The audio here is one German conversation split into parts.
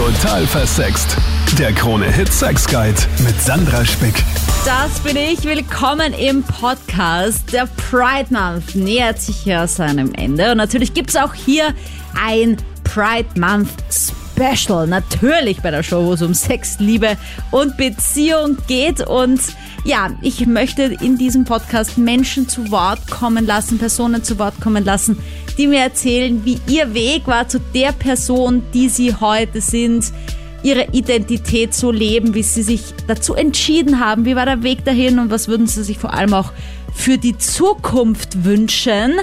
Total versext. Der Krone-Hit Sex Guide mit Sandra Spick. Das bin ich. Willkommen im Podcast. Der Pride Month nähert sich ja seinem Ende. Und natürlich gibt es auch hier ein Pride Month Special. Natürlich bei der Show, wo es um Sex, Liebe und Beziehung geht. Und ja, ich möchte in diesem Podcast Menschen zu Wort kommen lassen, Personen zu Wort kommen lassen, die mir erzählen, wie ihr Weg war zu der Person, die sie heute sind ihre Identität so leben, wie sie sich dazu entschieden haben. Wie war der Weg dahin und was würden sie sich vor allem auch für die Zukunft wünschen?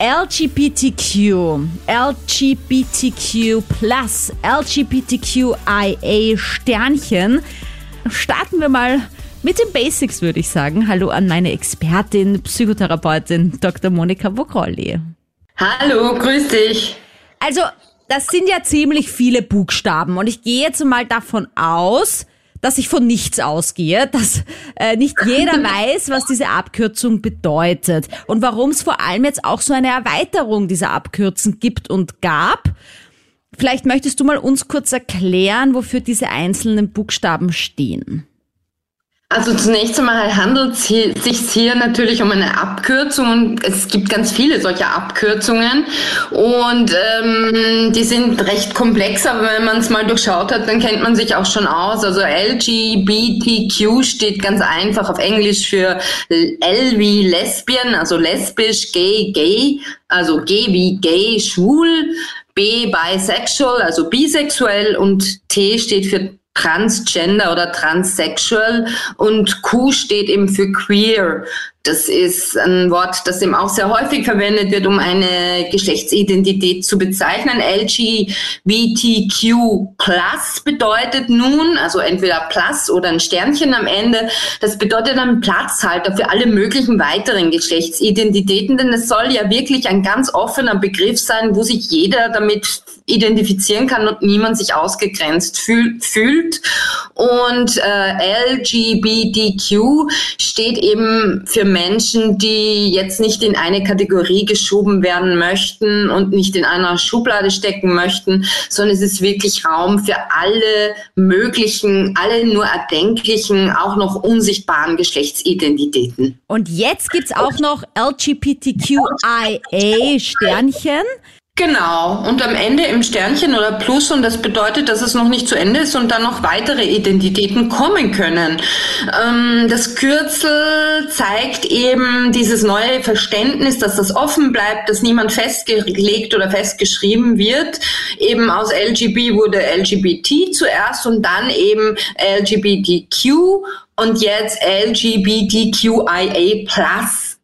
LGBTQ, LGBTQ+, LGBTQIA Sternchen. Starten wir mal mit den Basics, würde ich sagen. Hallo an meine Expertin, Psychotherapeutin Dr. Monika Bokrolli. Hallo, grüß dich. Also, das sind ja ziemlich viele Buchstaben und ich gehe jetzt mal davon aus, dass ich von nichts ausgehe, dass äh, nicht jeder weiß, was diese Abkürzung bedeutet und warum es vor allem jetzt auch so eine Erweiterung dieser Abkürzen gibt und gab. Vielleicht möchtest du mal uns kurz erklären, wofür diese einzelnen Buchstaben stehen. Also zunächst einmal handelt es sich hier natürlich um eine Abkürzung und es gibt ganz viele solcher Abkürzungen und ähm, die sind recht komplex, aber wenn man es mal durchschaut hat, dann kennt man sich auch schon aus. Also LGBTQ steht ganz einfach auf Englisch für L wie Lesbian, also lesbisch, gay, gay, also G wie gay, schwul, B bisexual, also bisexuell und T steht für transgender oder transsexual und Q steht eben für queer. Das ist ein Wort, das eben auch sehr häufig verwendet wird, um eine Geschlechtsidentität zu bezeichnen. LGBTQ plus bedeutet nun, also entweder plus oder ein Sternchen am Ende, das bedeutet ein Platzhalter für alle möglichen weiteren Geschlechtsidentitäten, denn es soll ja wirklich ein ganz offener Begriff sein, wo sich jeder damit identifizieren kann und niemand sich ausgegrenzt fühl fühlt. Und äh, LGBTQ steht eben für Menschen, die jetzt nicht in eine Kategorie geschoben werden möchten und nicht in einer Schublade stecken möchten, sondern es ist wirklich Raum für alle möglichen, alle nur erdenklichen, auch noch unsichtbaren Geschlechtsidentitäten. Und jetzt gibt's auch noch LGBTQIA Sternchen. Genau. Und am Ende im Sternchen oder Plus und das bedeutet, dass es noch nicht zu Ende ist und dann noch weitere Identitäten kommen können. Ähm, das Kürzel zeigt eben dieses neue Verständnis, dass das offen bleibt, dass niemand festgelegt oder festgeschrieben wird. Eben aus LGB wurde LGBT zuerst und dann eben LGBTQ und jetzt LGBTQIA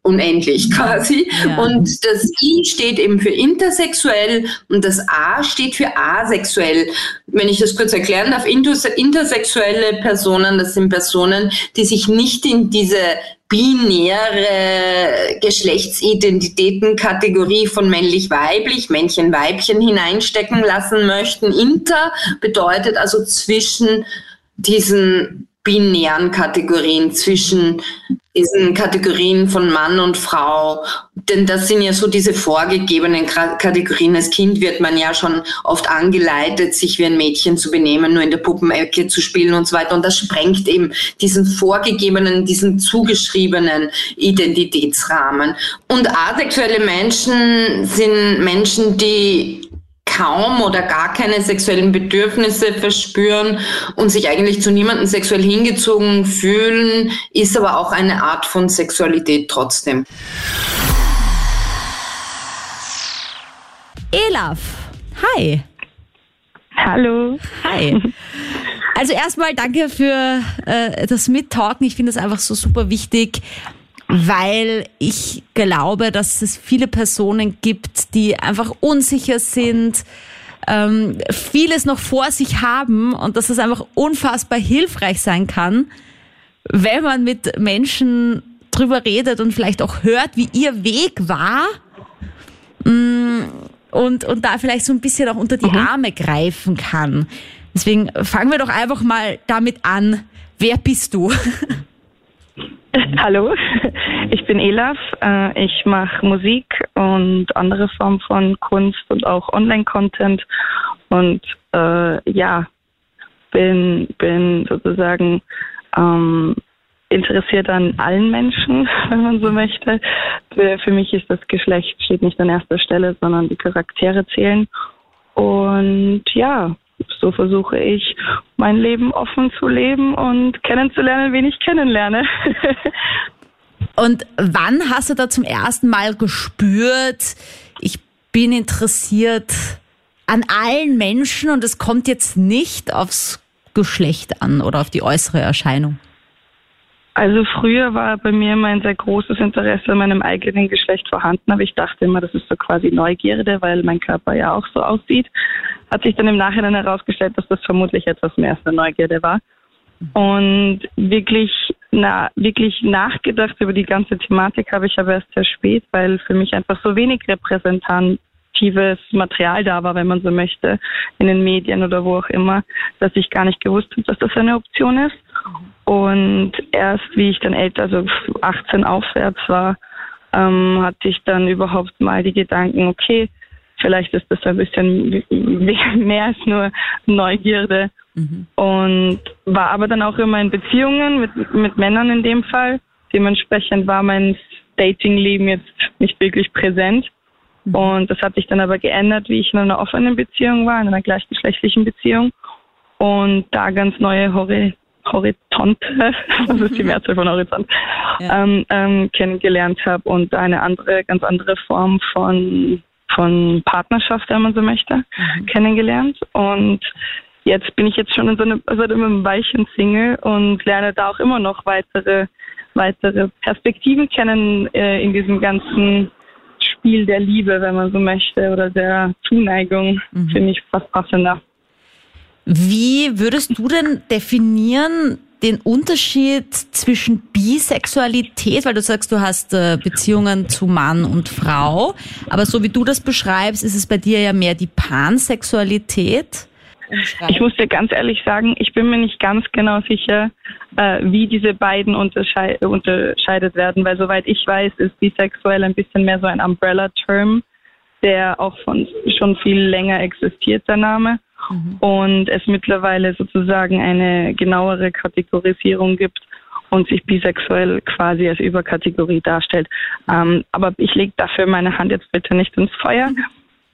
unendlich quasi. Ja. Und das I steht eben für intersexuell und das A steht für asexuell. Wenn ich das kurz erklären darf, intersexuelle Personen, das sind Personen, die sich nicht in diese binäre Geschlechtsidentitäten-Kategorie von männlich-weiblich, Männchen-Weibchen hineinstecken lassen möchten. Inter bedeutet also zwischen diesen binären Kategorien, zwischen diesen Kategorien von Mann und Frau. Denn das sind ja so diese vorgegebenen Kategorien. Als Kind wird man ja schon oft angeleitet, sich wie ein Mädchen zu benehmen, nur in der Puppenecke zu spielen und so weiter. Und das sprengt eben diesen vorgegebenen, diesen zugeschriebenen Identitätsrahmen. Und asexuelle Menschen sind Menschen, die kaum oder gar keine sexuellen Bedürfnisse verspüren und sich eigentlich zu niemandem sexuell hingezogen fühlen, ist aber auch eine Art von Sexualität trotzdem. Elaf, hi. Hallo. Hi. Also erstmal danke für äh, das Mittalken. Ich finde es einfach so super wichtig, weil ich glaube, dass es viele Personen gibt, die einfach unsicher sind, ähm, vieles noch vor sich haben und dass es einfach unfassbar hilfreich sein kann, wenn man mit Menschen drüber redet und vielleicht auch hört, wie ihr Weg war mm, und, und da vielleicht so ein bisschen auch unter die mhm. Arme greifen kann. Deswegen fangen wir doch einfach mal damit an. Wer bist du? Hallo, ich bin Elaf. Äh, ich mache Musik und andere Formen von Kunst und auch Online-Content. Und äh, ja, bin, bin sozusagen ähm, interessiert an allen Menschen, wenn man so möchte. Für, für mich ist das Geschlecht steht nicht an erster Stelle, sondern die Charaktere zählen. Und ja, so versuche ich, mein Leben offen zu leben und kennenzulernen, wen ich kennenlerne. und wann hast du da zum ersten Mal gespürt, ich bin interessiert an allen Menschen und es kommt jetzt nicht aufs Geschlecht an oder auf die äußere Erscheinung? Also früher war bei mir immer ein sehr großes Interesse an meinem eigenen Geschlecht vorhanden, aber ich dachte immer, das ist so quasi Neugierde, weil mein Körper ja auch so aussieht. Hat sich dann im Nachhinein herausgestellt, dass das vermutlich etwas mehr als eine Neugierde war. Und wirklich, na, wirklich nachgedacht über die ganze Thematik habe ich aber erst sehr spät, weil für mich einfach so wenig repräsentatives Material da war, wenn man so möchte, in den Medien oder wo auch immer, dass ich gar nicht gewusst habe, dass das eine Option ist. Und erst wie ich dann älter, also 18 aufwärts war, ähm, hatte ich dann überhaupt mal die Gedanken, okay, vielleicht ist das ein bisschen mehr als nur Neugierde. Mhm. Und war aber dann auch immer in Beziehungen mit, mit Männern in dem Fall. Dementsprechend war mein Datingleben jetzt nicht wirklich präsent. Mhm. Und das hat sich dann aber geändert, wie ich in einer offenen Beziehung war, in einer gleichgeschlechtlichen Beziehung. Und da ganz neue Horizonte Horizonte, das ist die Mehrzahl von Horizont, ja. ähm, ähm, kennengelernt habe und eine andere, ganz andere Form von, von Partnerschaft, wenn man so möchte, mhm. kennengelernt. Und jetzt bin ich jetzt schon in so einem, also einem weichen Single und lerne da auch immer noch weitere, weitere Perspektiven kennen äh, in diesem ganzen Spiel der Liebe, wenn man so möchte, oder der Zuneigung, mhm. finde ich fast passender. Wie würdest du denn definieren den Unterschied zwischen Bisexualität, weil du sagst, du hast äh, Beziehungen zu Mann und Frau, aber so wie du das beschreibst, ist es bei dir ja mehr die Pansexualität? Ich muss dir ganz ehrlich sagen, ich bin mir nicht ganz genau sicher, äh, wie diese beiden unterschei unterscheidet werden, weil soweit ich weiß, ist bisexuell ein bisschen mehr so ein Umbrella-Term, der auch von schon viel länger existiert, der Name mhm. und es mittlerweile sozusagen eine genauere Kategorisierung gibt und sich bisexuell quasi als Überkategorie darstellt. Ähm, aber ich lege dafür meine Hand jetzt bitte nicht ins Feuer.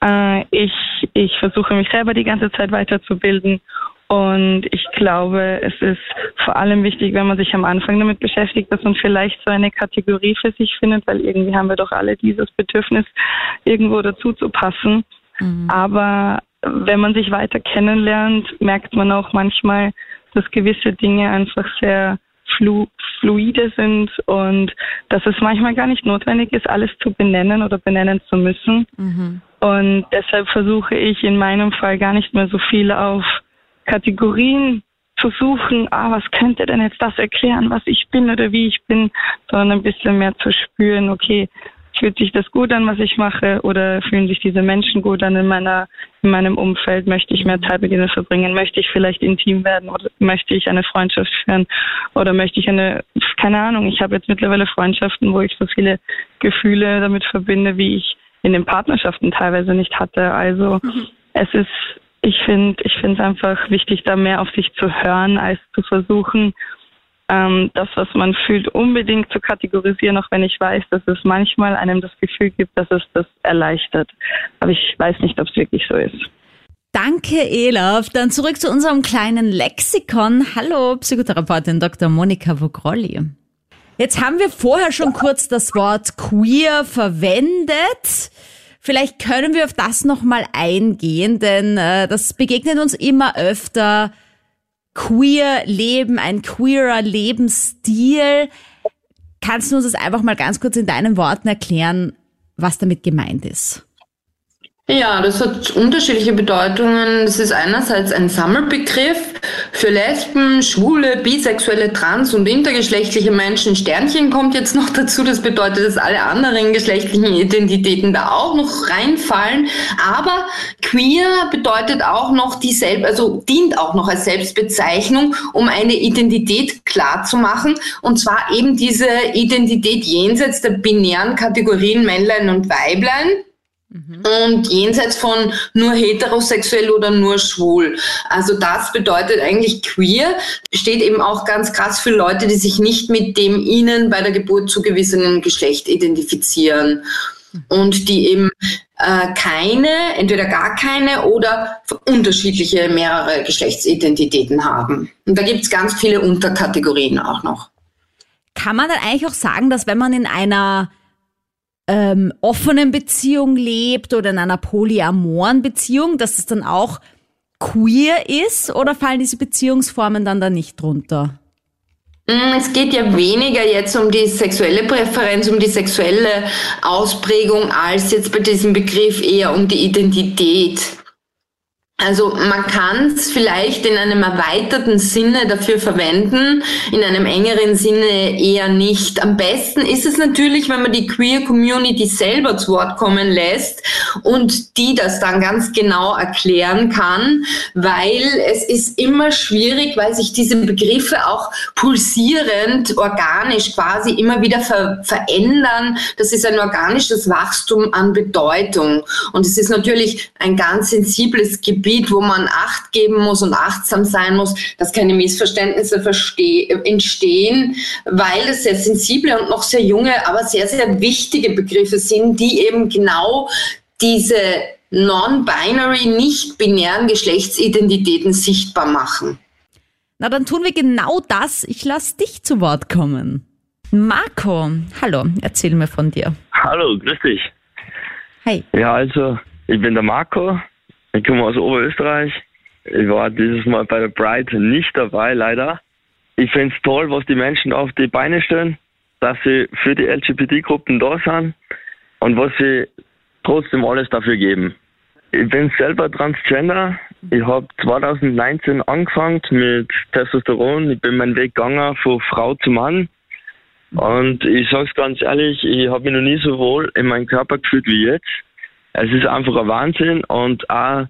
Äh, ich, ich versuche mich selber die ganze Zeit weiterzubilden und ich glaube, es ist vor allem wichtig, wenn man sich am Anfang damit beschäftigt, dass man vielleicht so eine Kategorie für sich findet, weil irgendwie haben wir doch alle dieses Bedürfnis, irgendwo dazu zu passen. Mhm. Aber wenn man sich weiter kennenlernt, merkt man auch manchmal, dass gewisse Dinge einfach sehr flu fluide sind und dass es manchmal gar nicht notwendig ist, alles zu benennen oder benennen zu müssen. Mhm. Und deshalb versuche ich in meinem Fall gar nicht mehr so viel auf Kategorien zu suchen, ah, was könnte denn jetzt das erklären, was ich bin oder wie ich bin, sondern ein bisschen mehr zu spüren, okay, fühlt sich das gut an, was ich mache, oder fühlen sich diese Menschen gut an in meiner, in meinem Umfeld? Möchte ich mehr Zeit mit ihnen verbringen? Möchte ich vielleicht intim werden oder möchte ich eine Freundschaft führen? Oder möchte ich eine, keine Ahnung, ich habe jetzt mittlerweile Freundschaften, wo ich so viele Gefühle damit verbinde, wie ich in den Partnerschaften teilweise nicht hatte. Also mhm. es ist, ich finde, ich finde es einfach wichtig, da mehr auf sich zu hören, als zu versuchen, ähm, das, was man fühlt, unbedingt zu kategorisieren, auch wenn ich weiß, dass es manchmal einem das Gefühl gibt, dass es das erleichtert. Aber ich weiß nicht, ob es wirklich so ist. Danke, Elaf. Dann zurück zu unserem kleinen Lexikon. Hallo, Psychotherapeutin Dr. Monika Vogrolli. Jetzt haben wir vorher schon kurz das Wort queer verwendet. Vielleicht können wir auf das nochmal eingehen, denn äh, das begegnet uns immer öfter queer Leben, ein queerer Lebensstil. Kannst du uns das einfach mal ganz kurz in deinen Worten erklären, was damit gemeint ist? Ja, das hat unterschiedliche Bedeutungen. Das ist einerseits ein Sammelbegriff für Lesben, Schwule, Bisexuelle, Trans- und intergeschlechtliche Menschen. Sternchen kommt jetzt noch dazu. Das bedeutet, dass alle anderen geschlechtlichen Identitäten da auch noch reinfallen. Aber queer bedeutet auch noch die Selb also dient auch noch als Selbstbezeichnung, um eine Identität klar zu machen. Und zwar eben diese Identität jenseits der binären Kategorien Männlein und Weiblein Mhm. Und jenseits von nur heterosexuell oder nur schwul. Also das bedeutet eigentlich queer, steht eben auch ganz krass für Leute, die sich nicht mit dem ihnen bei der Geburt zugewiesenen Geschlecht identifizieren. Und die eben äh, keine, entweder gar keine oder unterschiedliche mehrere Geschlechtsidentitäten haben. Und da gibt es ganz viele Unterkategorien auch noch. Kann man dann eigentlich auch sagen, dass wenn man in einer ähm, offenen Beziehung lebt oder in einer polyamoren Beziehung, dass es dann auch queer ist oder fallen diese Beziehungsformen dann da nicht drunter? Mm, es geht ja weniger jetzt um die sexuelle Präferenz, um die sexuelle Ausprägung, als jetzt bei diesem Begriff eher um die Identität. Also man kann es vielleicht in einem erweiterten Sinne dafür verwenden, in einem engeren Sinne eher nicht. Am besten ist es natürlich, wenn man die Queer Community selber zu Wort kommen lässt und die das dann ganz genau erklären kann, weil es ist immer schwierig, weil sich diese Begriffe auch pulsierend, organisch quasi immer wieder ver verändern. Das ist ein organisches Wachstum an Bedeutung. Und es ist natürlich ein ganz sensibles Gebiet Gebiet, wo man Acht geben muss und achtsam sein muss, dass keine Missverständnisse entstehen, weil es sehr sensible und noch sehr junge, aber sehr, sehr wichtige Begriffe sind, die eben genau diese non-binary, nicht-binären Geschlechtsidentitäten sichtbar machen. Na, dann tun wir genau das. Ich lasse dich zu Wort kommen. Marco, hallo, erzähl mir von dir. Hallo, grüß dich. Hey. Ja, also, ich bin der Marco, ich komme aus Oberösterreich. Ich war dieses Mal bei der Pride nicht dabei, leider. Ich finde es toll, was die Menschen auf die Beine stellen, dass sie für die LGBT-Gruppen da sind und was sie trotzdem alles dafür geben. Ich bin selber Transgender. Ich habe 2019 angefangen mit Testosteron. Ich bin meinen Weg gegangen von Frau zu Mann. Und ich sage es ganz ehrlich, ich habe mich noch nie so wohl in meinem Körper gefühlt wie jetzt. Es ist einfach ein Wahnsinn und auch,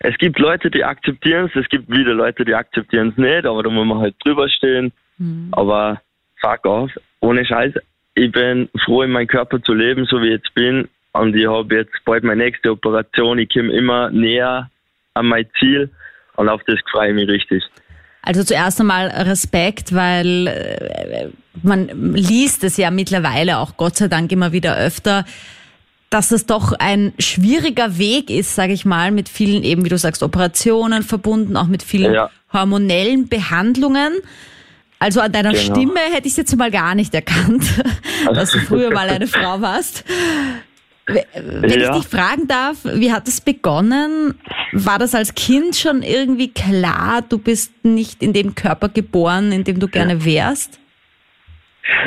es gibt Leute, die akzeptieren es, es gibt wieder Leute, die akzeptieren es nicht, aber da muss man halt drüber stehen. Mhm. Aber fuck off, ohne Scheiß, ich bin froh, in meinem Körper zu leben, so wie ich jetzt bin. Und ich habe jetzt bald meine nächste Operation. Ich komme immer näher an mein Ziel und auf das freue ich mich richtig. Also zuerst einmal Respekt, weil äh, man liest es ja mittlerweile auch Gott sei Dank immer wieder öfter, dass es doch ein schwieriger Weg ist, sage ich mal, mit vielen eben, wie du sagst, Operationen verbunden, auch mit vielen ja. hormonellen Behandlungen. Also an deiner genau. Stimme hätte ich es jetzt mal gar nicht erkannt, dass du früher mal eine Frau warst. Wenn ja. ich dich fragen darf, wie hat es begonnen? War das als Kind schon irgendwie klar, du bist nicht in dem Körper geboren, in dem du gerne wärst?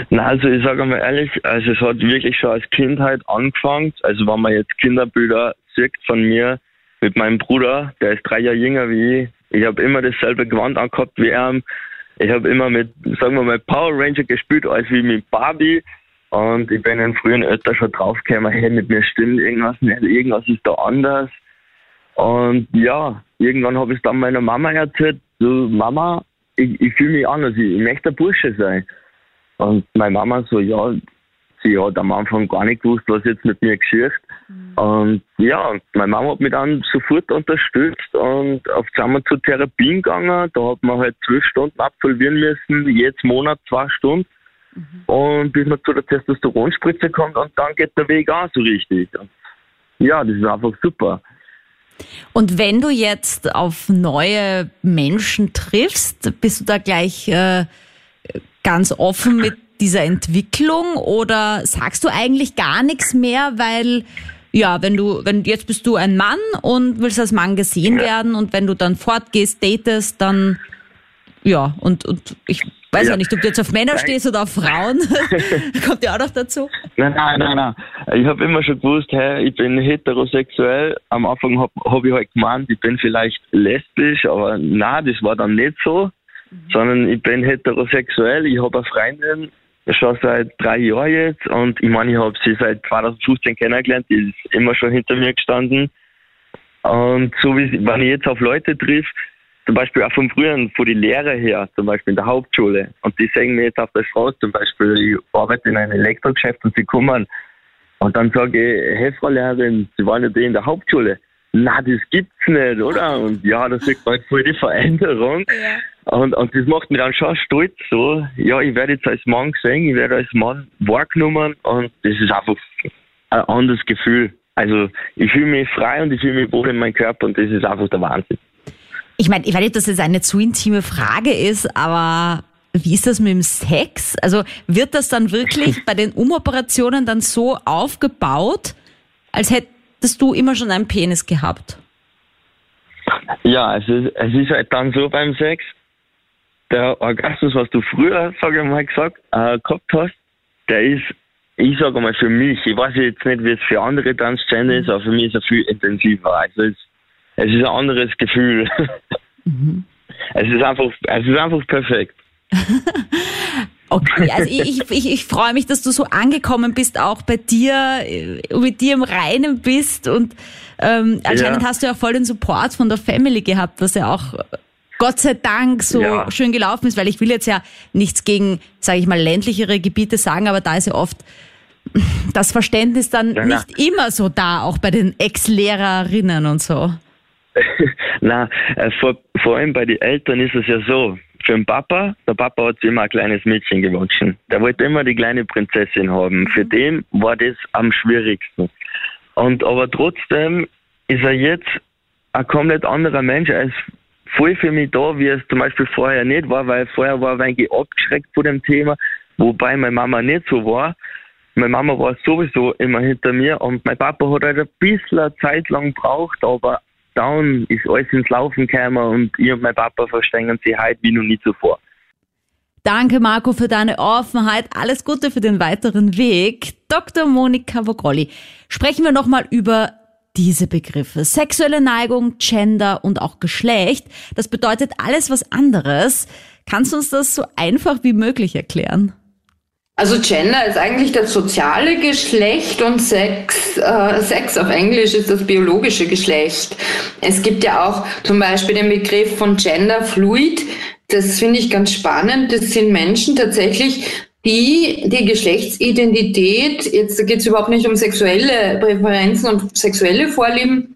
Na, also ich sage mal ehrlich, also es hat wirklich schon als Kindheit angefangen. Also wenn man jetzt Kinderbilder sieht von mir mit meinem Bruder, der ist drei Jahre jünger wie ich. Ich habe immer dasselbe Gewand angehabt wie er. Ich habe immer mit, sagen wir mal, Power Ranger gespielt, als wie mit Barbie. Und ich bin in frühen Ötter schon draufgekommen, hey, mit mir stimmt irgendwas nicht, irgendwas ist da anders. Und ja, irgendwann habe ich es dann meiner Mama erzählt, so Mama, ich, ich fühle mich anders, ich, ich möchte ein Bursche sein. Und meine Mama so, ja, sie hat am Anfang gar nicht gewusst, was jetzt mit mir geschieht. Mhm. Und ja, meine Mama hat mich dann sofort unterstützt und auf einmal zur Therapie gegangen. Da hat man halt zwölf Stunden absolvieren müssen, jetzt Monat zwei Stunden. Mhm. Und bis man zu der Testosteronspritze kommt und dann geht der Weg auch so richtig. Und ja, das ist einfach super. Und wenn du jetzt auf neue Menschen triffst, bist du da gleich äh, ganz offen mit dieser Entwicklung oder sagst du eigentlich gar nichts mehr, weil ja, wenn du, wenn jetzt bist du ein Mann und willst als Mann gesehen ja. werden und wenn du dann fortgehst, datest, dann ja, und, und ich weiß ja. ja nicht, ob du jetzt auf Männer stehst oder auf Frauen. Kommt ja auch noch dazu. Nein, nein, nein, nein. Ich habe immer schon gewusst, hey, ich bin heterosexuell. Am Anfang habe hab ich halt gemeint, ich bin vielleicht lesbisch, aber nein, das war dann nicht so. Mhm. Sondern ich bin heterosexuell. Ich habe eine Freundin, schon seit drei Jahren jetzt und ich meine, ich habe sie seit 2015 kennengelernt, die ist immer schon hinter mir gestanden. Und so wie wenn ich jetzt auf Leute trifft, zum Beispiel auch von früher, von den Lehrer her, zum Beispiel in der Hauptschule, und die sehen mir jetzt auf der Straße, zum Beispiel, ich arbeite in einem Elektrogeschäft und sie kommen, und dann sage ich, hey Frau Lehrerin, Sie waren ja die in der Hauptschule. Na, das gibt's nicht, oder? Und ja, das ist halt voll die Veränderung. Ja. Und, und das macht mich dann schon stolz so. Ja, ich werde jetzt als Mann gesehen, ich werde als Mann wahrgenommen und das ist einfach ein anderes Gefühl. Also ich fühle mich frei und ich fühle mich wohl in meinem Körper und das ist einfach der Wahnsinn. Ich meine, ich weiß nicht, dass das eine zu intime Frage ist, aber wie ist das mit dem Sex? Also wird das dann wirklich bei den Umoperationen dann so aufgebaut, als hättest du immer schon einen Penis gehabt? Ja, es ist, es ist halt dann so beim Sex, der Orgasmus, was du früher, sage ich mal, gesagt, äh, gehabt hast, der ist, ich sage mal für mich, ich weiß jetzt nicht, wie es für andere Transgender ist, aber für mich ist er viel intensiver. Also es, es ist ein anderes Gefühl. Mhm. Es ist einfach, es ist einfach perfekt. Okay, also ich, ich, ich freue mich, dass du so angekommen bist, auch bei dir, äh, mit dir im Reinen bist und ähm, anscheinend ja. hast du ja voll den Support von der Family gehabt, was ja auch Gott sei Dank so ja. schön gelaufen ist, weil ich will jetzt ja nichts gegen, sage ich mal, ländlichere Gebiete sagen, aber da ist ja oft das Verständnis dann ja, nicht immer so da, auch bei den Ex-Lehrerinnen und so. Na, äh, vor, vor allem bei den Eltern ist es ja so. Für den Papa, der Papa hat sich immer ein kleines Mädchen gewünscht. Der wollte immer die kleine Prinzessin haben. Für den war das am schwierigsten. Und aber trotzdem ist er jetzt ein komplett anderer Mensch. Ist voll für mich da, wie es zum Beispiel vorher nicht war, weil vorher war ein wenig abgeschreckt von dem Thema, wobei meine Mama nicht so war. Meine Mama war sowieso immer hinter mir und mein Papa hat halt ein bisschen Zeit lang gebraucht, aber dann ist alles ins Laufen gekommen und ich und mein Papa verstehen sich heute wie noch nie zuvor. Danke, Marco, für deine Offenheit. Alles Gute für den weiteren Weg. Dr. Monika Vogolli. Sprechen wir nochmal über diese Begriffe. Sexuelle Neigung, Gender und auch Geschlecht. Das bedeutet alles was anderes. Kannst du uns das so einfach wie möglich erklären? Also Gender ist eigentlich das soziale Geschlecht und Sex, äh, Sex auf Englisch ist das biologische Geschlecht. Es gibt ja auch zum Beispiel den Begriff von Gender Fluid. Das finde ich ganz spannend. Das sind Menschen tatsächlich, die die Geschlechtsidentität, jetzt geht es überhaupt nicht um sexuelle Präferenzen und sexuelle Vorlieben,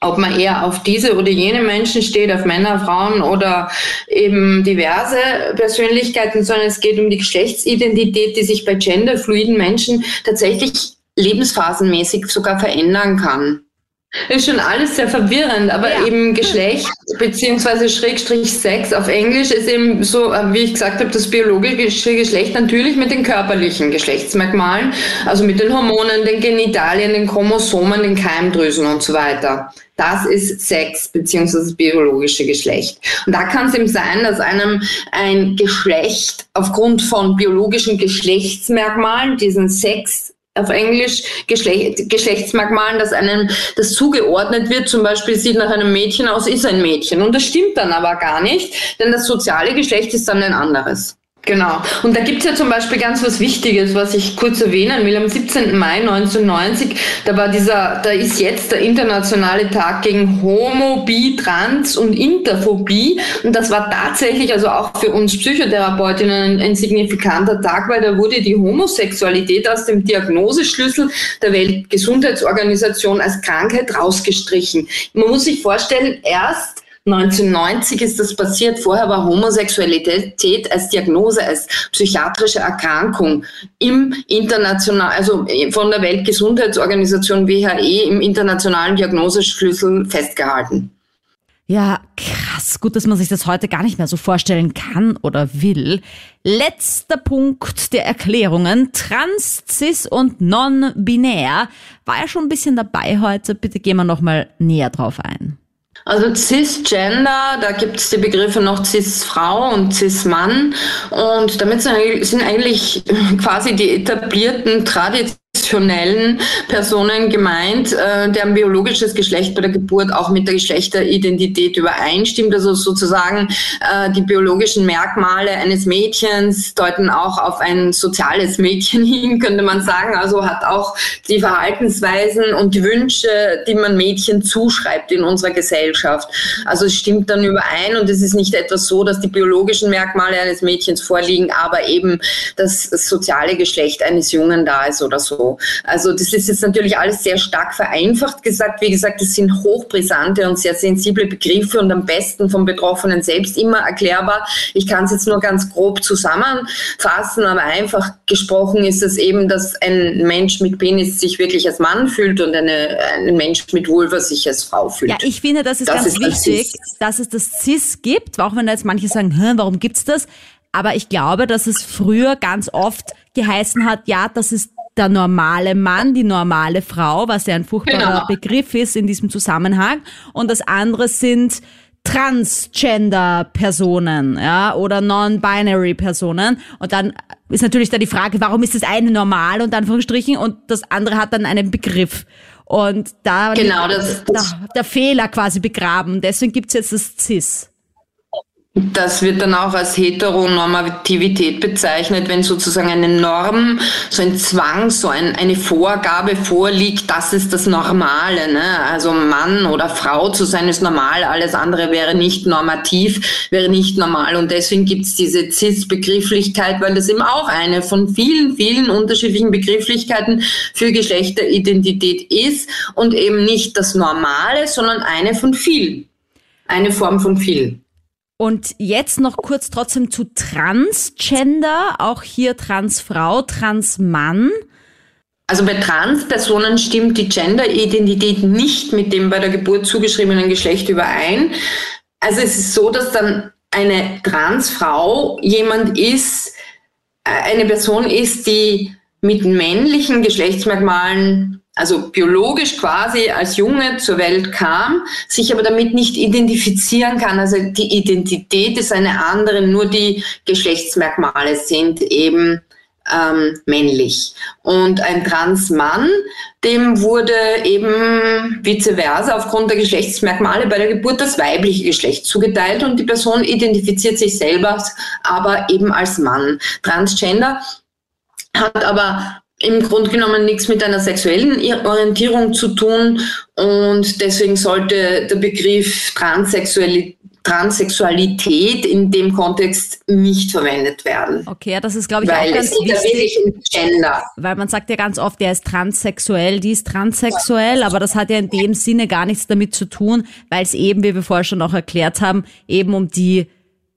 ob man eher auf diese oder jene Menschen steht, auf Männer, Frauen oder eben diverse Persönlichkeiten, sondern es geht um die Geschlechtsidentität, die sich bei genderfluiden Menschen tatsächlich lebensphasenmäßig sogar verändern kann. Ist schon alles sehr verwirrend, aber ja. eben Geschlecht beziehungsweise Schrägstrich Sex auf Englisch ist eben so, äh, wie ich gesagt habe, das biologische Geschlecht natürlich mit den körperlichen Geschlechtsmerkmalen, also mit den Hormonen, den Genitalien, den Chromosomen, den Keimdrüsen und so weiter. Das ist Sex beziehungsweise das biologische Geschlecht. Und da kann es eben sein, dass einem ein Geschlecht aufgrund von biologischen Geschlechtsmerkmalen diesen Sex auf Englisch Geschlecht, Geschlechtsmerkmalen, dass einem das zugeordnet wird, zum Beispiel sieht nach einem Mädchen aus, ist ein Mädchen. Und das stimmt dann aber gar nicht, denn das soziale Geschlecht ist dann ein anderes. Genau. Und da gibt's ja zum Beispiel ganz was Wichtiges, was ich kurz erwähnen will. Am 17. Mai 1990, da war dieser, da ist jetzt der internationale Tag gegen Homo, Bi, Trans und Interphobie. Und das war tatsächlich also auch für uns Psychotherapeutinnen ein, ein signifikanter Tag, weil da wurde die Homosexualität aus dem Diagnoseschlüssel der Weltgesundheitsorganisation als Krankheit rausgestrichen. Man muss sich vorstellen, erst 1990 ist das passiert. Vorher war Homosexualität als Diagnose, als psychiatrische Erkrankung im international, also von der Weltgesundheitsorganisation WHE im internationalen Diagnoseschlüssel festgehalten. Ja, krass. Gut, dass man sich das heute gar nicht mehr so vorstellen kann oder will. Letzter Punkt der Erklärungen. Trans, cis und non-binär war ja schon ein bisschen dabei heute. Bitte gehen wir nochmal näher drauf ein. Also Cisgender, da gibt es die Begriffe noch Cis-Frau und Cis-Mann. Und damit sind eigentlich quasi die etablierten Traditionen traditionellen Personen gemeint, äh, deren biologisches Geschlecht bei der Geburt auch mit der Geschlechteridentität übereinstimmt. Also sozusagen äh, die biologischen Merkmale eines Mädchens deuten auch auf ein soziales Mädchen hin, könnte man sagen. Also hat auch die Verhaltensweisen und die Wünsche, die man Mädchen zuschreibt in unserer Gesellschaft. Also es stimmt dann überein und es ist nicht etwas so, dass die biologischen Merkmale eines Mädchens vorliegen, aber eben das soziale Geschlecht eines Jungen da ist oder so. Also das ist jetzt natürlich alles sehr stark vereinfacht gesagt. Wie gesagt, das sind hochbrisante und sehr sensible Begriffe und am besten vom Betroffenen selbst immer erklärbar. Ich kann es jetzt nur ganz grob zusammenfassen, aber einfach gesprochen ist es eben, dass ein Mensch mit Penis sich wirklich als Mann fühlt und eine, ein Mensch mit Vulva sich als Frau fühlt. Ja, ich finde, das ist das ganz ist wichtig, dass es das Cis gibt, auch wenn da jetzt manche sagen, warum gibt's das? Aber ich glaube, dass es früher ganz oft geheißen hat, ja, das ist der normale Mann, die normale Frau, was ja ein furchtbarer genau. Begriff ist in diesem Zusammenhang. Und das andere sind Transgender-Personen, ja, oder Non-Binary-Personen. Und dann ist natürlich da die Frage, warum ist das eine normal und Anführungsstrichen und das andere hat dann einen Begriff. Und da genau, das, der, der Fehler quasi begraben. Deswegen gibt's jetzt das CIS. Das wird dann auch als Heteronormativität bezeichnet, wenn sozusagen eine Norm, so ein Zwang, so ein, eine Vorgabe vorliegt, das ist das Normale. Ne? Also Mann oder Frau zu sein ist normal, alles andere wäre nicht normativ, wäre nicht normal. Und deswegen gibt's diese CIS-Begrifflichkeit, weil das eben auch eine von vielen, vielen unterschiedlichen Begrifflichkeiten für Geschlechteridentität ist und eben nicht das Normale, sondern eine von vielen. Eine Form von vielen. Und jetzt noch kurz trotzdem zu Transgender, auch hier Transfrau, Transmann. Also bei Transpersonen stimmt die Genderidentität nicht mit dem bei der Geburt zugeschriebenen Geschlecht überein. Also es ist so, dass dann eine Transfrau jemand ist, äh, eine Person ist, die mit männlichen Geschlechtsmerkmalen also biologisch quasi als Junge zur Welt kam, sich aber damit nicht identifizieren kann. Also die Identität ist eine andere, nur die Geschlechtsmerkmale sind eben ähm, männlich. Und ein Transmann, dem wurde eben vice versa aufgrund der Geschlechtsmerkmale bei der Geburt das weibliche Geschlecht zugeteilt und die Person identifiziert sich selber aber eben als Mann. Transgender hat aber im Grunde genommen nichts mit einer sexuellen Orientierung zu tun und deswegen sollte der Begriff Transsexualität Transsexualität in dem Kontext nicht verwendet werden. Okay, das ist, glaube ich, weil auch ganz wichtig. Gender. Weil man sagt ja ganz oft, der ist transsexuell, die ist transsexuell, aber das hat ja in dem Sinne gar nichts damit zu tun, weil es eben, wie wir vorher schon auch erklärt haben, eben um die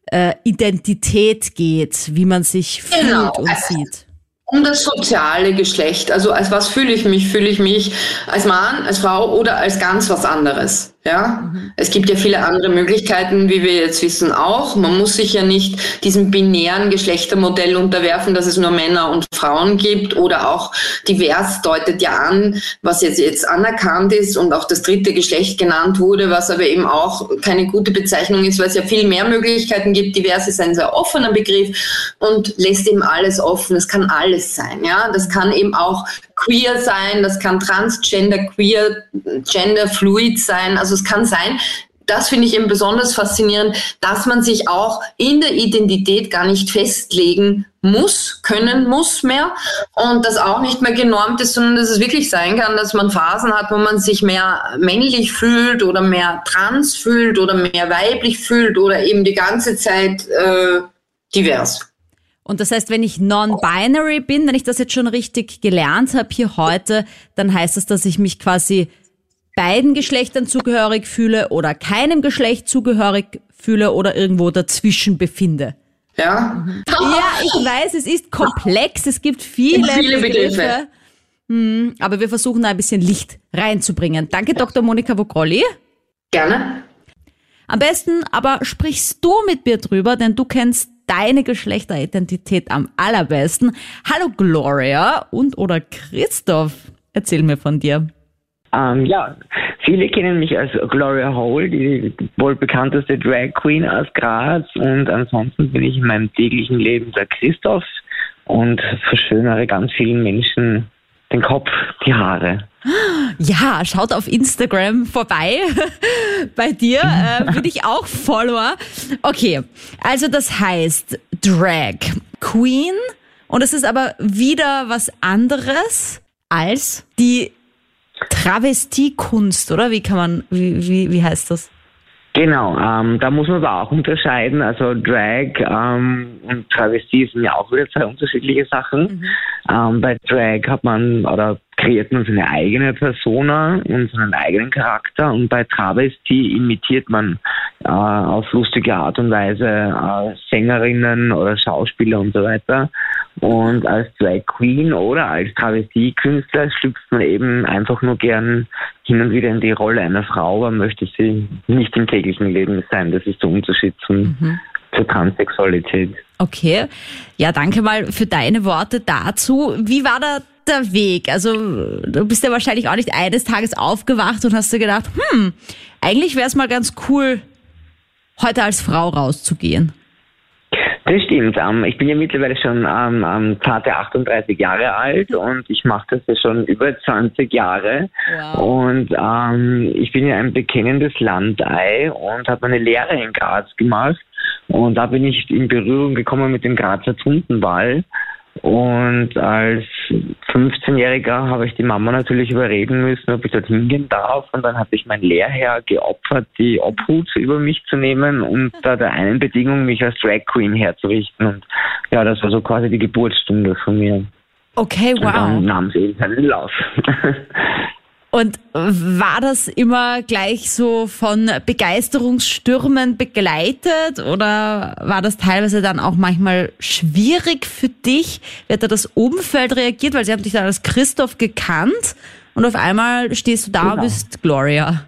äh, Identität geht, wie man sich fühlt genau. und sieht. Um das soziale Geschlecht. Also als was fühle ich mich? Fühle ich mich als Mann, als Frau oder als ganz was anderes? Ja, mhm. es gibt ja viele andere Möglichkeiten, wie wir jetzt wissen, auch. Man muss sich ja nicht diesem binären Geschlechtermodell unterwerfen, dass es nur Männer und Frauen gibt oder auch divers deutet ja an, was jetzt, jetzt anerkannt ist und auch das dritte Geschlecht genannt wurde, was aber eben auch keine gute Bezeichnung ist, weil es ja viel mehr Möglichkeiten gibt. Divers ist ein sehr offener Begriff und lässt eben alles offen. Es kann alles sein. Ja, das kann eben auch queer sein, das kann transgender, queer, genderfluid sein. Also es kann sein, das finde ich eben besonders faszinierend, dass man sich auch in der Identität gar nicht festlegen muss, können muss mehr und das auch nicht mehr genormt ist, sondern dass es wirklich sein kann, dass man Phasen hat, wo man sich mehr männlich fühlt oder mehr trans fühlt oder mehr weiblich fühlt oder eben die ganze Zeit äh, divers. Und das heißt, wenn ich non-binary bin, wenn ich das jetzt schon richtig gelernt habe hier heute, dann heißt das, dass ich mich quasi beiden Geschlechtern zugehörig fühle oder keinem Geschlecht zugehörig fühle oder irgendwo dazwischen befinde. Ja. Ja, ich weiß, es ist komplex, es gibt viele, viele Begriffe. Begriffe. Hm, aber wir versuchen da ein bisschen Licht reinzubringen. Danke, Dr. Monika Vogrolli. Gerne. Am besten aber sprichst du mit mir drüber, denn du kennst deine Geschlechteridentität am allerbesten. Hallo Gloria und oder Christoph, erzähl mir von dir. Ähm, ja, viele kennen mich als Gloria Hole, die wohl bekannteste Drag Queen aus Graz. Und ansonsten bin ich in meinem täglichen Leben der Christoph und verschönere ganz vielen Menschen den Kopf, die Haare. Ja, schaut auf Instagram vorbei. Bei dir äh, bin ich auch Follower. Okay, also das heißt Drag Queen und es ist aber wieder was anderes als die Travestiekunst, oder? Wie kann man, wie, wie, wie heißt das? Genau, ähm, da muss man aber auch unterscheiden. Also Drag ähm, und Travestie sind ja auch wieder zwei unterschiedliche Sachen. Mhm. Ähm, bei Drag hat man oder kreiert man seine eigene Persona und seinen eigenen Charakter und bei Travestie imitiert man äh, auf lustige Art und Weise äh, Sängerinnen oder Schauspieler und so weiter. Und als Drag Queen oder als Travestie-Künstler schlüpft man eben einfach nur gern hin und wieder in die Rolle einer Frau, aber möchte sie nicht im täglichen Leben sein. Das ist der Unterschied zum, mhm. zur Transsexualität. Okay. Ja, danke mal für deine Worte dazu. Wie war da der Weg? Also, du bist ja wahrscheinlich auch nicht eines Tages aufgewacht und hast dir gedacht, hm, eigentlich wäre es mal ganz cool, heute als Frau rauszugehen. Das stimmt. Ähm, ich bin ja mittlerweile schon ähm, zarte 38 Jahre alt und ich mache das ja schon über 20 Jahre. Wow. Und ähm, ich bin ja ein bekennendes Landei und habe meine Lehre in Graz gemacht. Und da bin ich in Berührung gekommen mit dem Grazer Tuntenball. Und als 15-Jähriger habe ich die Mama natürlich überreden müssen, ob ich dort hingehen darf. Und dann habe ich mein Lehrherr geopfert, die Obhut über mich zu nehmen und da der einen Bedingung, mich als Drag Queen herzurichten. Und ja, das war so quasi die Geburtsstunde von mir. Okay, wow. Und dann nahm es eben seinen Lauf. Und war das immer gleich so von Begeisterungsstürmen begleitet oder war das teilweise dann auch manchmal schwierig für dich? Wie hat da das Umfeld reagiert? Weil sie haben dich dann als Christoph gekannt und auf einmal stehst du da genau. und bist Gloria.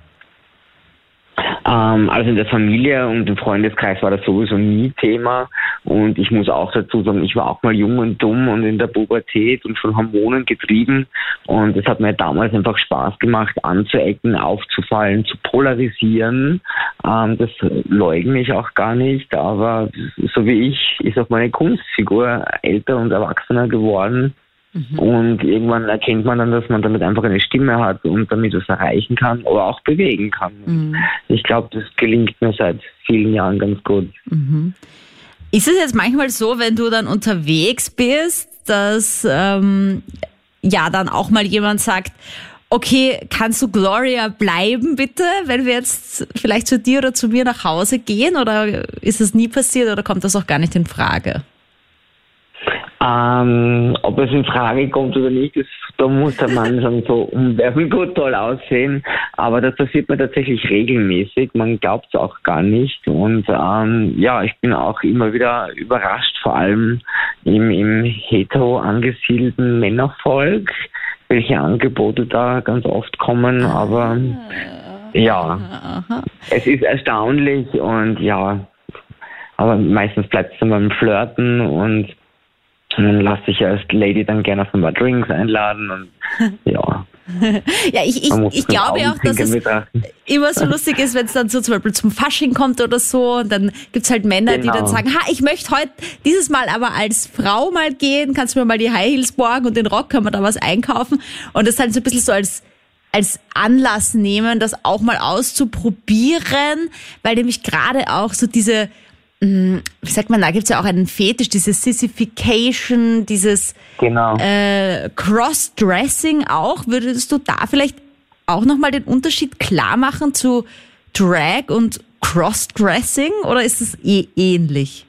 Ähm, also in der Familie und im Freundeskreis war das sowieso nie Thema. Und ich muss auch dazu sagen, ich war auch mal jung und dumm und in der Pubertät und von Hormonen getrieben. Und es hat mir damals einfach Spaß gemacht, anzuecken, aufzufallen, zu polarisieren. Ähm, das leugne ich auch gar nicht. Aber so wie ich ist auch meine Kunstfigur älter und erwachsener geworden. Mhm. Und irgendwann erkennt man dann, dass man damit einfach eine Stimme hat und damit was erreichen kann oder auch bewegen kann. Mhm. Ich glaube, das gelingt mir seit vielen Jahren ganz gut. Mhm. Ist es jetzt manchmal so, wenn du dann unterwegs bist, dass ähm, ja dann auch mal jemand sagt, okay, kannst du Gloria bleiben bitte, wenn wir jetzt vielleicht zu dir oder zu mir nach Hause gehen oder ist das nie passiert oder kommt das auch gar nicht in Frage? Ähm, ob es in Frage kommt oder nicht, ist, da muss der Mann schon so umwerfend gut toll aussehen. Aber das passiert mir tatsächlich regelmäßig. Man glaubt es auch gar nicht. Und ähm, ja, ich bin auch immer wieder überrascht, vor allem im, im hetero angesiedelten Männervolk, welche Angebote da ganz oft kommen. Aber ja, es ist erstaunlich und ja, aber meistens bleibt es dann beim Flirten und und dann lasse ich als Lady dann gerne auf ein paar Drinks einladen und ja. ja, ich, ich, ich glaube auch, dass es betrachten. immer so lustig ist, wenn es dann so zum Beispiel zum Fasching kommt oder so und dann gibt es halt Männer, genau. die dann genau. sagen, ha, ich möchte heute dieses Mal aber als Frau mal gehen, kannst du mir mal die High Heels borgen und den Rock, können wir da was einkaufen und das halt so ein bisschen so als als Anlass nehmen, das auch mal auszuprobieren, weil nämlich gerade auch so diese wie sagt man, da gibt es ja auch einen Fetisch, dieses Sissification, dieses genau. äh, Cross-Dressing auch. Würdest du da vielleicht auch nochmal den Unterschied klar machen zu Drag und Cross-Dressing oder ist es eh ähnlich?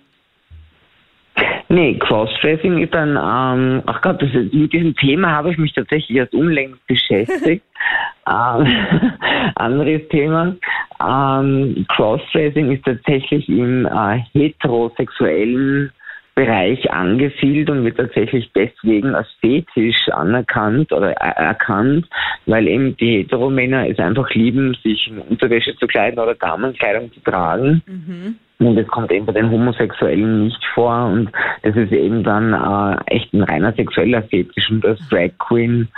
Nee, Crossdressing ist dann, ähm, ach Gott, das, mit diesem Thema habe ich mich tatsächlich erst unlängst beschäftigt. ähm, anderes Thema. Ähm, Crossdressing ist tatsächlich im äh, heterosexuellen Bereich angesiedelt und wird tatsächlich deswegen als Fetisch anerkannt oder erkannt, weil eben die Heteromänner es einfach lieben, sich in Unterwäsche zu kleiden oder Damenkleidung zu tragen. Mhm. Und das kommt eben bei den Homosexuellen nicht vor und das ist eben dann äh, echt ein reiner sexueller Fetisch und als Drag Queen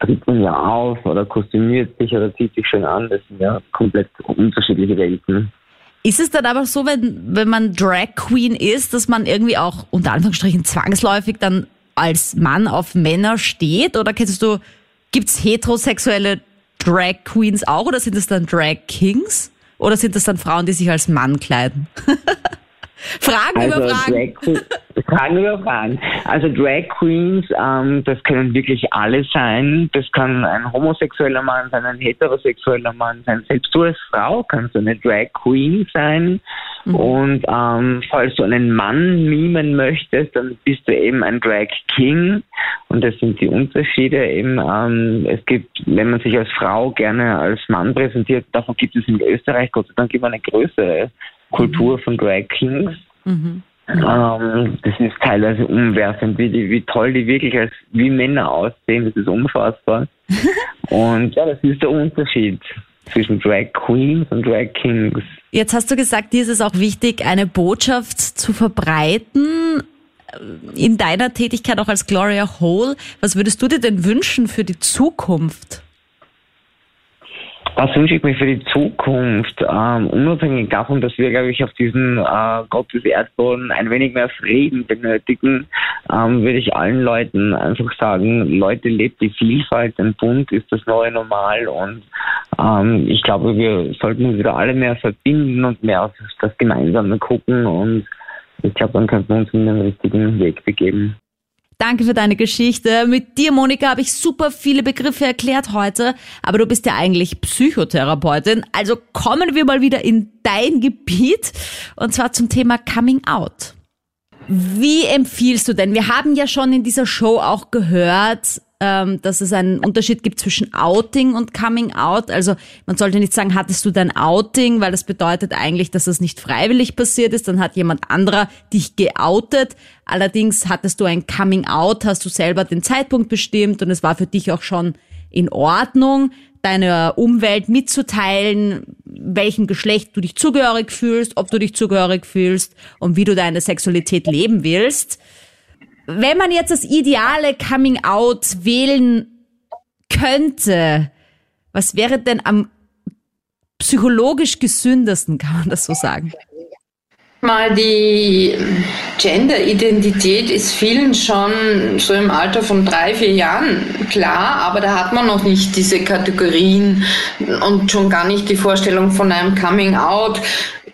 tritt man ja auf oder kostümiert sich oder zieht sich schön an. Das sind ja komplett unterschiedliche Welten. Ist es dann aber so, wenn, wenn man Drag Queen ist, dass man irgendwie auch unter Anführungsstrichen zwangsläufig dann als Mann auf Männer steht? Oder kennst du, gibt's heterosexuelle Drag Queens auch oder sind es dann Drag Kings? Oder sind es dann Frauen, die sich als Mann kleiden? Fragen also über Fragen. Fragen über Fragen. Also Drag Queens, ähm, das können wirklich alle sein. Das kann ein homosexueller Mann sein, ein heterosexueller Mann sein. Selbst du als Frau kannst eine Drag Queen sein. Mhm. Und ähm, falls du einen Mann mimen möchtest, dann bist du eben ein Drag King. Und das sind die Unterschiede eben. Ähm, es gibt, wenn man sich als Frau gerne als Mann präsentiert, davon gibt es in Österreich Gott sei Dank immer eine größere Kultur von Drag Kings. Mhm. Ähm, das ist teilweise umwerfend, wie, die, wie toll die wirklich als wie Männer aussehen. Das ist unfassbar. und ja, das ist der Unterschied zwischen Drag Queens und Drag Kings. Jetzt hast du gesagt, dir ist es auch wichtig, eine Botschaft zu verbreiten. In deiner Tätigkeit auch als Gloria Hole, was würdest du dir denn wünschen für die Zukunft? Was wünsche ich mir für die Zukunft? Ähm, unabhängig davon, dass wir, glaube ich, auf diesem äh, Gott Erdboden ein wenig mehr Frieden benötigen, ähm, würde ich allen Leuten einfach sagen, Leute, lebt die Vielfalt, ein Bund ist das neue Normal und ähm, ich glaube, wir sollten uns wieder alle mehr verbinden und mehr auf das Gemeinsame gucken und ich glaube, dann könnten wir uns in den richtigen Weg begeben. Danke für deine Geschichte. Mit dir, Monika, habe ich super viele Begriffe erklärt heute, aber du bist ja eigentlich Psychotherapeutin. Also kommen wir mal wieder in dein Gebiet und zwar zum Thema Coming Out. Wie empfiehlst du denn? Wir haben ja schon in dieser Show auch gehört, ähm, dass es einen Unterschied gibt zwischen Outing und Coming Out. Also man sollte nicht sagen, hattest du dein Outing, weil das bedeutet eigentlich, dass das nicht freiwillig passiert ist. Dann hat jemand anderer dich geoutet. Allerdings hattest du ein Coming Out, hast du selber den Zeitpunkt bestimmt und es war für dich auch schon in Ordnung, deiner Umwelt mitzuteilen, welchem Geschlecht du dich zugehörig fühlst, ob du dich zugehörig fühlst und wie du deine Sexualität leben willst wenn man jetzt das ideale Coming Out wählen könnte, was wäre denn am psychologisch gesündesten, kann man das so sagen? Mal die Gender-Identität ist vielen schon so im Alter von drei, vier Jahren klar, aber da hat man noch nicht diese Kategorien und schon gar nicht die Vorstellung von einem Coming Out.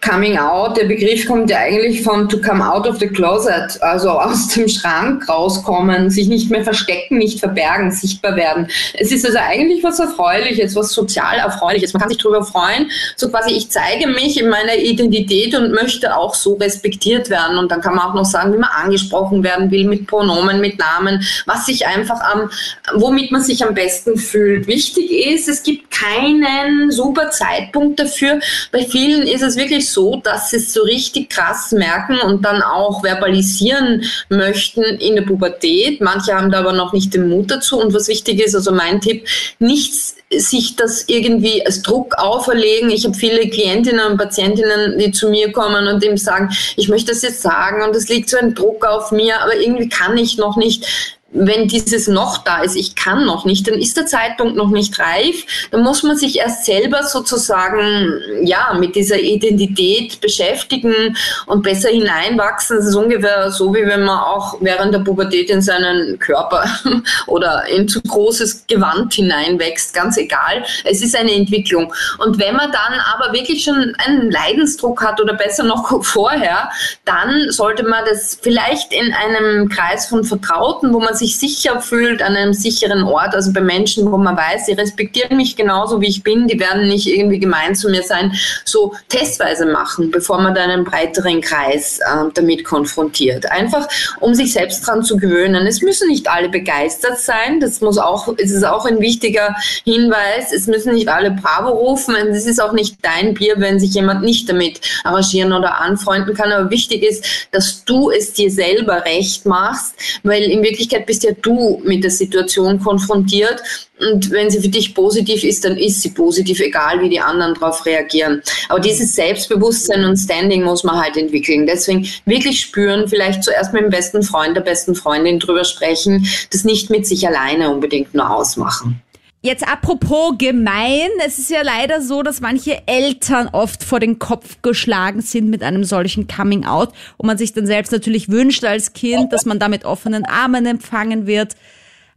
Coming out, der Begriff kommt ja eigentlich von to come out of the closet, also aus dem Schrank rauskommen, sich nicht mehr verstecken, nicht verbergen, sichtbar werden. Es ist also eigentlich was Erfreuliches, was sozial Erfreuliches. Man kann sich darüber freuen, so quasi ich zeige mich in meiner Identität und möchte auch so respektiert werden. Und dann kann man auch noch sagen, wie man angesprochen werden will mit Pronomen, mit Namen, was sich einfach am, womit man sich am besten fühlt. Wichtig ist, es gibt keinen super Zeitpunkt dafür. Bei vielen ist es wirklich so, dass sie es so richtig krass merken und dann auch verbalisieren möchten in der Pubertät. Manche haben da aber noch nicht den Mut dazu. Und was wichtig ist, also mein Tipp, nichts sich das irgendwie als Druck auferlegen. Ich habe viele Klientinnen und Patientinnen, die zu mir kommen und dem sagen, ich möchte das jetzt sagen und es liegt so ein Druck auf mir, aber irgendwie kann ich noch nicht wenn dieses noch da ist, ich kann noch nicht, dann ist der Zeitpunkt noch nicht reif. Dann muss man sich erst selber sozusagen, ja, mit dieser Identität beschäftigen und besser hineinwachsen. Das ist ungefähr so, wie wenn man auch während der Pubertät in seinen Körper oder in zu großes Gewand hineinwächst. Ganz egal. Es ist eine Entwicklung. Und wenn man dann aber wirklich schon einen Leidensdruck hat oder besser noch vorher, dann sollte man das vielleicht in einem Kreis von Vertrauten, wo man sich sicher fühlt an einem sicheren Ort, also bei Menschen, wo man weiß, sie respektieren mich genauso, wie ich bin, die werden nicht irgendwie gemein zu mir sein, so testweise machen, bevor man dann einen breiteren Kreis äh, damit konfrontiert. Einfach, um sich selbst dran zu gewöhnen. Es müssen nicht alle begeistert sein, das muss auch, es ist auch ein wichtiger Hinweis, es müssen nicht alle Bravo rufen, es ist auch nicht dein Bier, wenn sich jemand nicht damit arrangieren oder anfreunden kann, aber wichtig ist, dass du es dir selber recht machst, weil in Wirklichkeit bist ja du mit der Situation konfrontiert. Und wenn sie für dich positiv ist, dann ist sie positiv, egal wie die anderen darauf reagieren. Aber dieses Selbstbewusstsein und Standing muss man halt entwickeln. Deswegen wirklich spüren, vielleicht zuerst mit dem besten Freund, der besten Freundin drüber sprechen, das nicht mit sich alleine unbedingt nur ausmachen. Jetzt apropos gemein, es ist ja leider so, dass manche Eltern oft vor den Kopf geschlagen sind mit einem solchen Coming Out und man sich dann selbst natürlich wünscht als Kind, dass man da mit offenen Armen empfangen wird.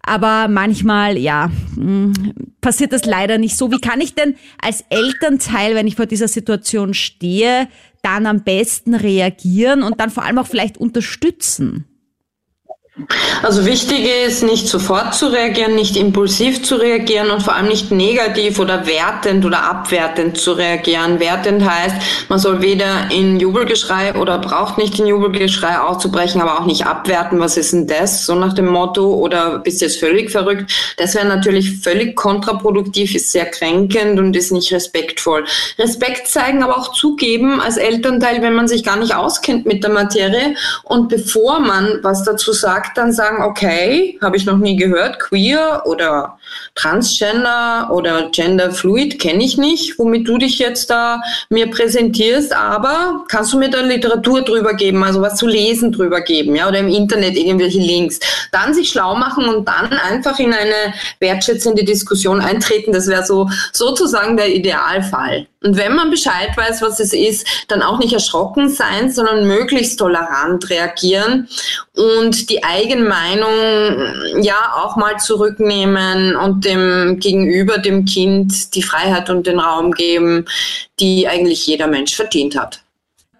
Aber manchmal, ja, mm, passiert das leider nicht so. Wie kann ich denn als Elternteil, wenn ich vor dieser Situation stehe, dann am besten reagieren und dann vor allem auch vielleicht unterstützen? Also wichtig ist, nicht sofort zu reagieren, nicht impulsiv zu reagieren und vor allem nicht negativ oder wertend oder abwertend zu reagieren. Wertend heißt, man soll weder in Jubelgeschrei oder braucht nicht in Jubelgeschrei auszubrechen, aber auch nicht abwerten, was ist denn das, so nach dem Motto, oder bist jetzt völlig verrückt. Das wäre natürlich völlig kontraproduktiv, ist sehr kränkend und ist nicht respektvoll. Respekt zeigen, aber auch zugeben als Elternteil, wenn man sich gar nicht auskennt mit der Materie und bevor man was dazu sagt, dann sagen, okay, habe ich noch nie gehört, queer oder Transgender oder Genderfluid kenne ich nicht, womit du dich jetzt da mir präsentierst, aber kannst du mir da Literatur drüber geben, also was zu lesen drüber geben, ja, oder im Internet irgendwelche Links. Dann sich schlau machen und dann einfach in eine wertschätzende Diskussion eintreten, das wäre so sozusagen der Idealfall. Und wenn man Bescheid weiß, was es ist, dann auch nicht erschrocken sein, sondern möglichst tolerant reagieren und die eigene Meinung ja auch mal zurücknehmen und dem Gegenüber, dem Kind, die Freiheit und den Raum geben, die eigentlich jeder Mensch verdient hat.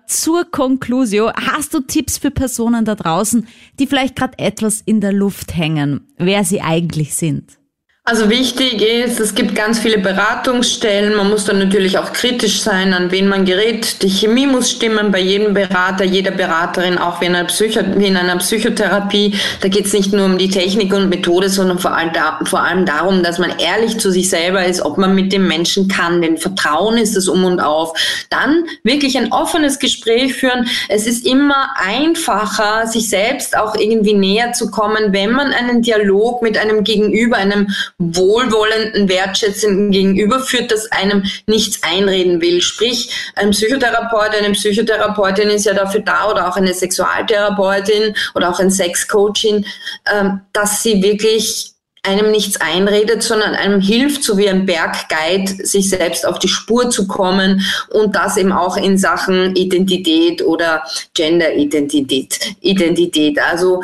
Zur Conclusio, hast du Tipps für Personen da draußen, die vielleicht gerade etwas in der Luft hängen, wer sie eigentlich sind? Also wichtig ist, es gibt ganz viele Beratungsstellen. Man muss dann natürlich auch kritisch sein, an wen man gerät. Die Chemie muss stimmen bei jedem Berater, jeder Beraterin, auch wie in einer, Psycho wie in einer Psychotherapie. Da geht es nicht nur um die Technik und Methode, sondern vor allem, da, vor allem darum, dass man ehrlich zu sich selber ist, ob man mit dem Menschen kann. Denn Vertrauen ist das Um und Auf. Dann wirklich ein offenes Gespräch führen. Es ist immer einfacher, sich selbst auch irgendwie näher zu kommen, wenn man einen Dialog mit einem Gegenüber, einem wohlwollenden, wertschätzenden Gegenüber führt, das einem nichts einreden will. Sprich, ein Psychotherapeut, eine Psychotherapeutin ist ja dafür da oder auch eine Sexualtherapeutin oder auch ein Sexcoaching, ähm, dass sie wirklich einem nichts einredet, sondern einem hilft, so wie ein Bergguide, sich selbst auf die Spur zu kommen und das eben auch in Sachen Identität oder Gender-Identität. Identität. Also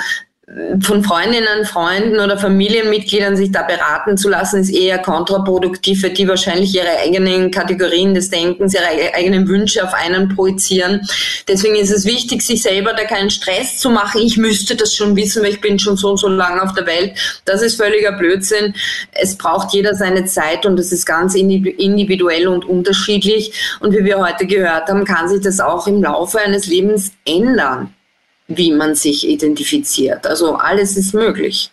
von Freundinnen, Freunden oder Familienmitgliedern sich da beraten zu lassen, ist eher kontraproduktiv, weil die wahrscheinlich ihre eigenen Kategorien des Denkens, ihre eigenen Wünsche auf einen projizieren. Deswegen ist es wichtig, sich selber da keinen Stress zu machen. Ich müsste das schon wissen, weil ich bin schon so und so lange auf der Welt. Das ist völliger Blödsinn. Es braucht jeder seine Zeit und das ist ganz individuell und unterschiedlich. Und wie wir heute gehört haben, kann sich das auch im Laufe eines Lebens ändern wie man sich identifiziert. Also alles ist möglich.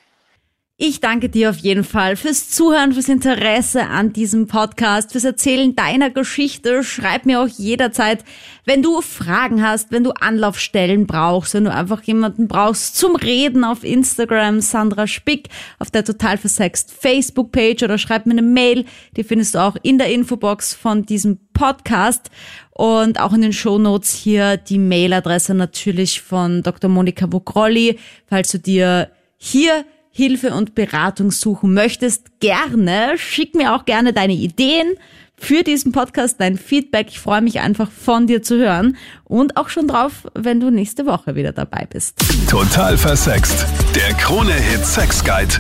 Ich danke dir auf jeden Fall fürs Zuhören, fürs Interesse an diesem Podcast, fürs Erzählen deiner Geschichte. Schreib mir auch jederzeit, wenn du Fragen hast, wenn du Anlaufstellen brauchst, wenn du einfach jemanden brauchst zum Reden auf Instagram, Sandra Spick, auf der Total Versext Facebook-Page oder schreib mir eine Mail. Die findest du auch in der Infobox von diesem Podcast und auch in den Shownotes hier die Mailadresse natürlich von Dr. Monika Vogrolli, falls du dir hier Hilfe und Beratung suchen möchtest, gerne. Schick mir auch gerne deine Ideen für diesen Podcast, dein Feedback. Ich freue mich einfach von dir zu hören und auch schon drauf, wenn du nächste Woche wieder dabei bist. Total versext. Der Krone-Hit Sex Guide.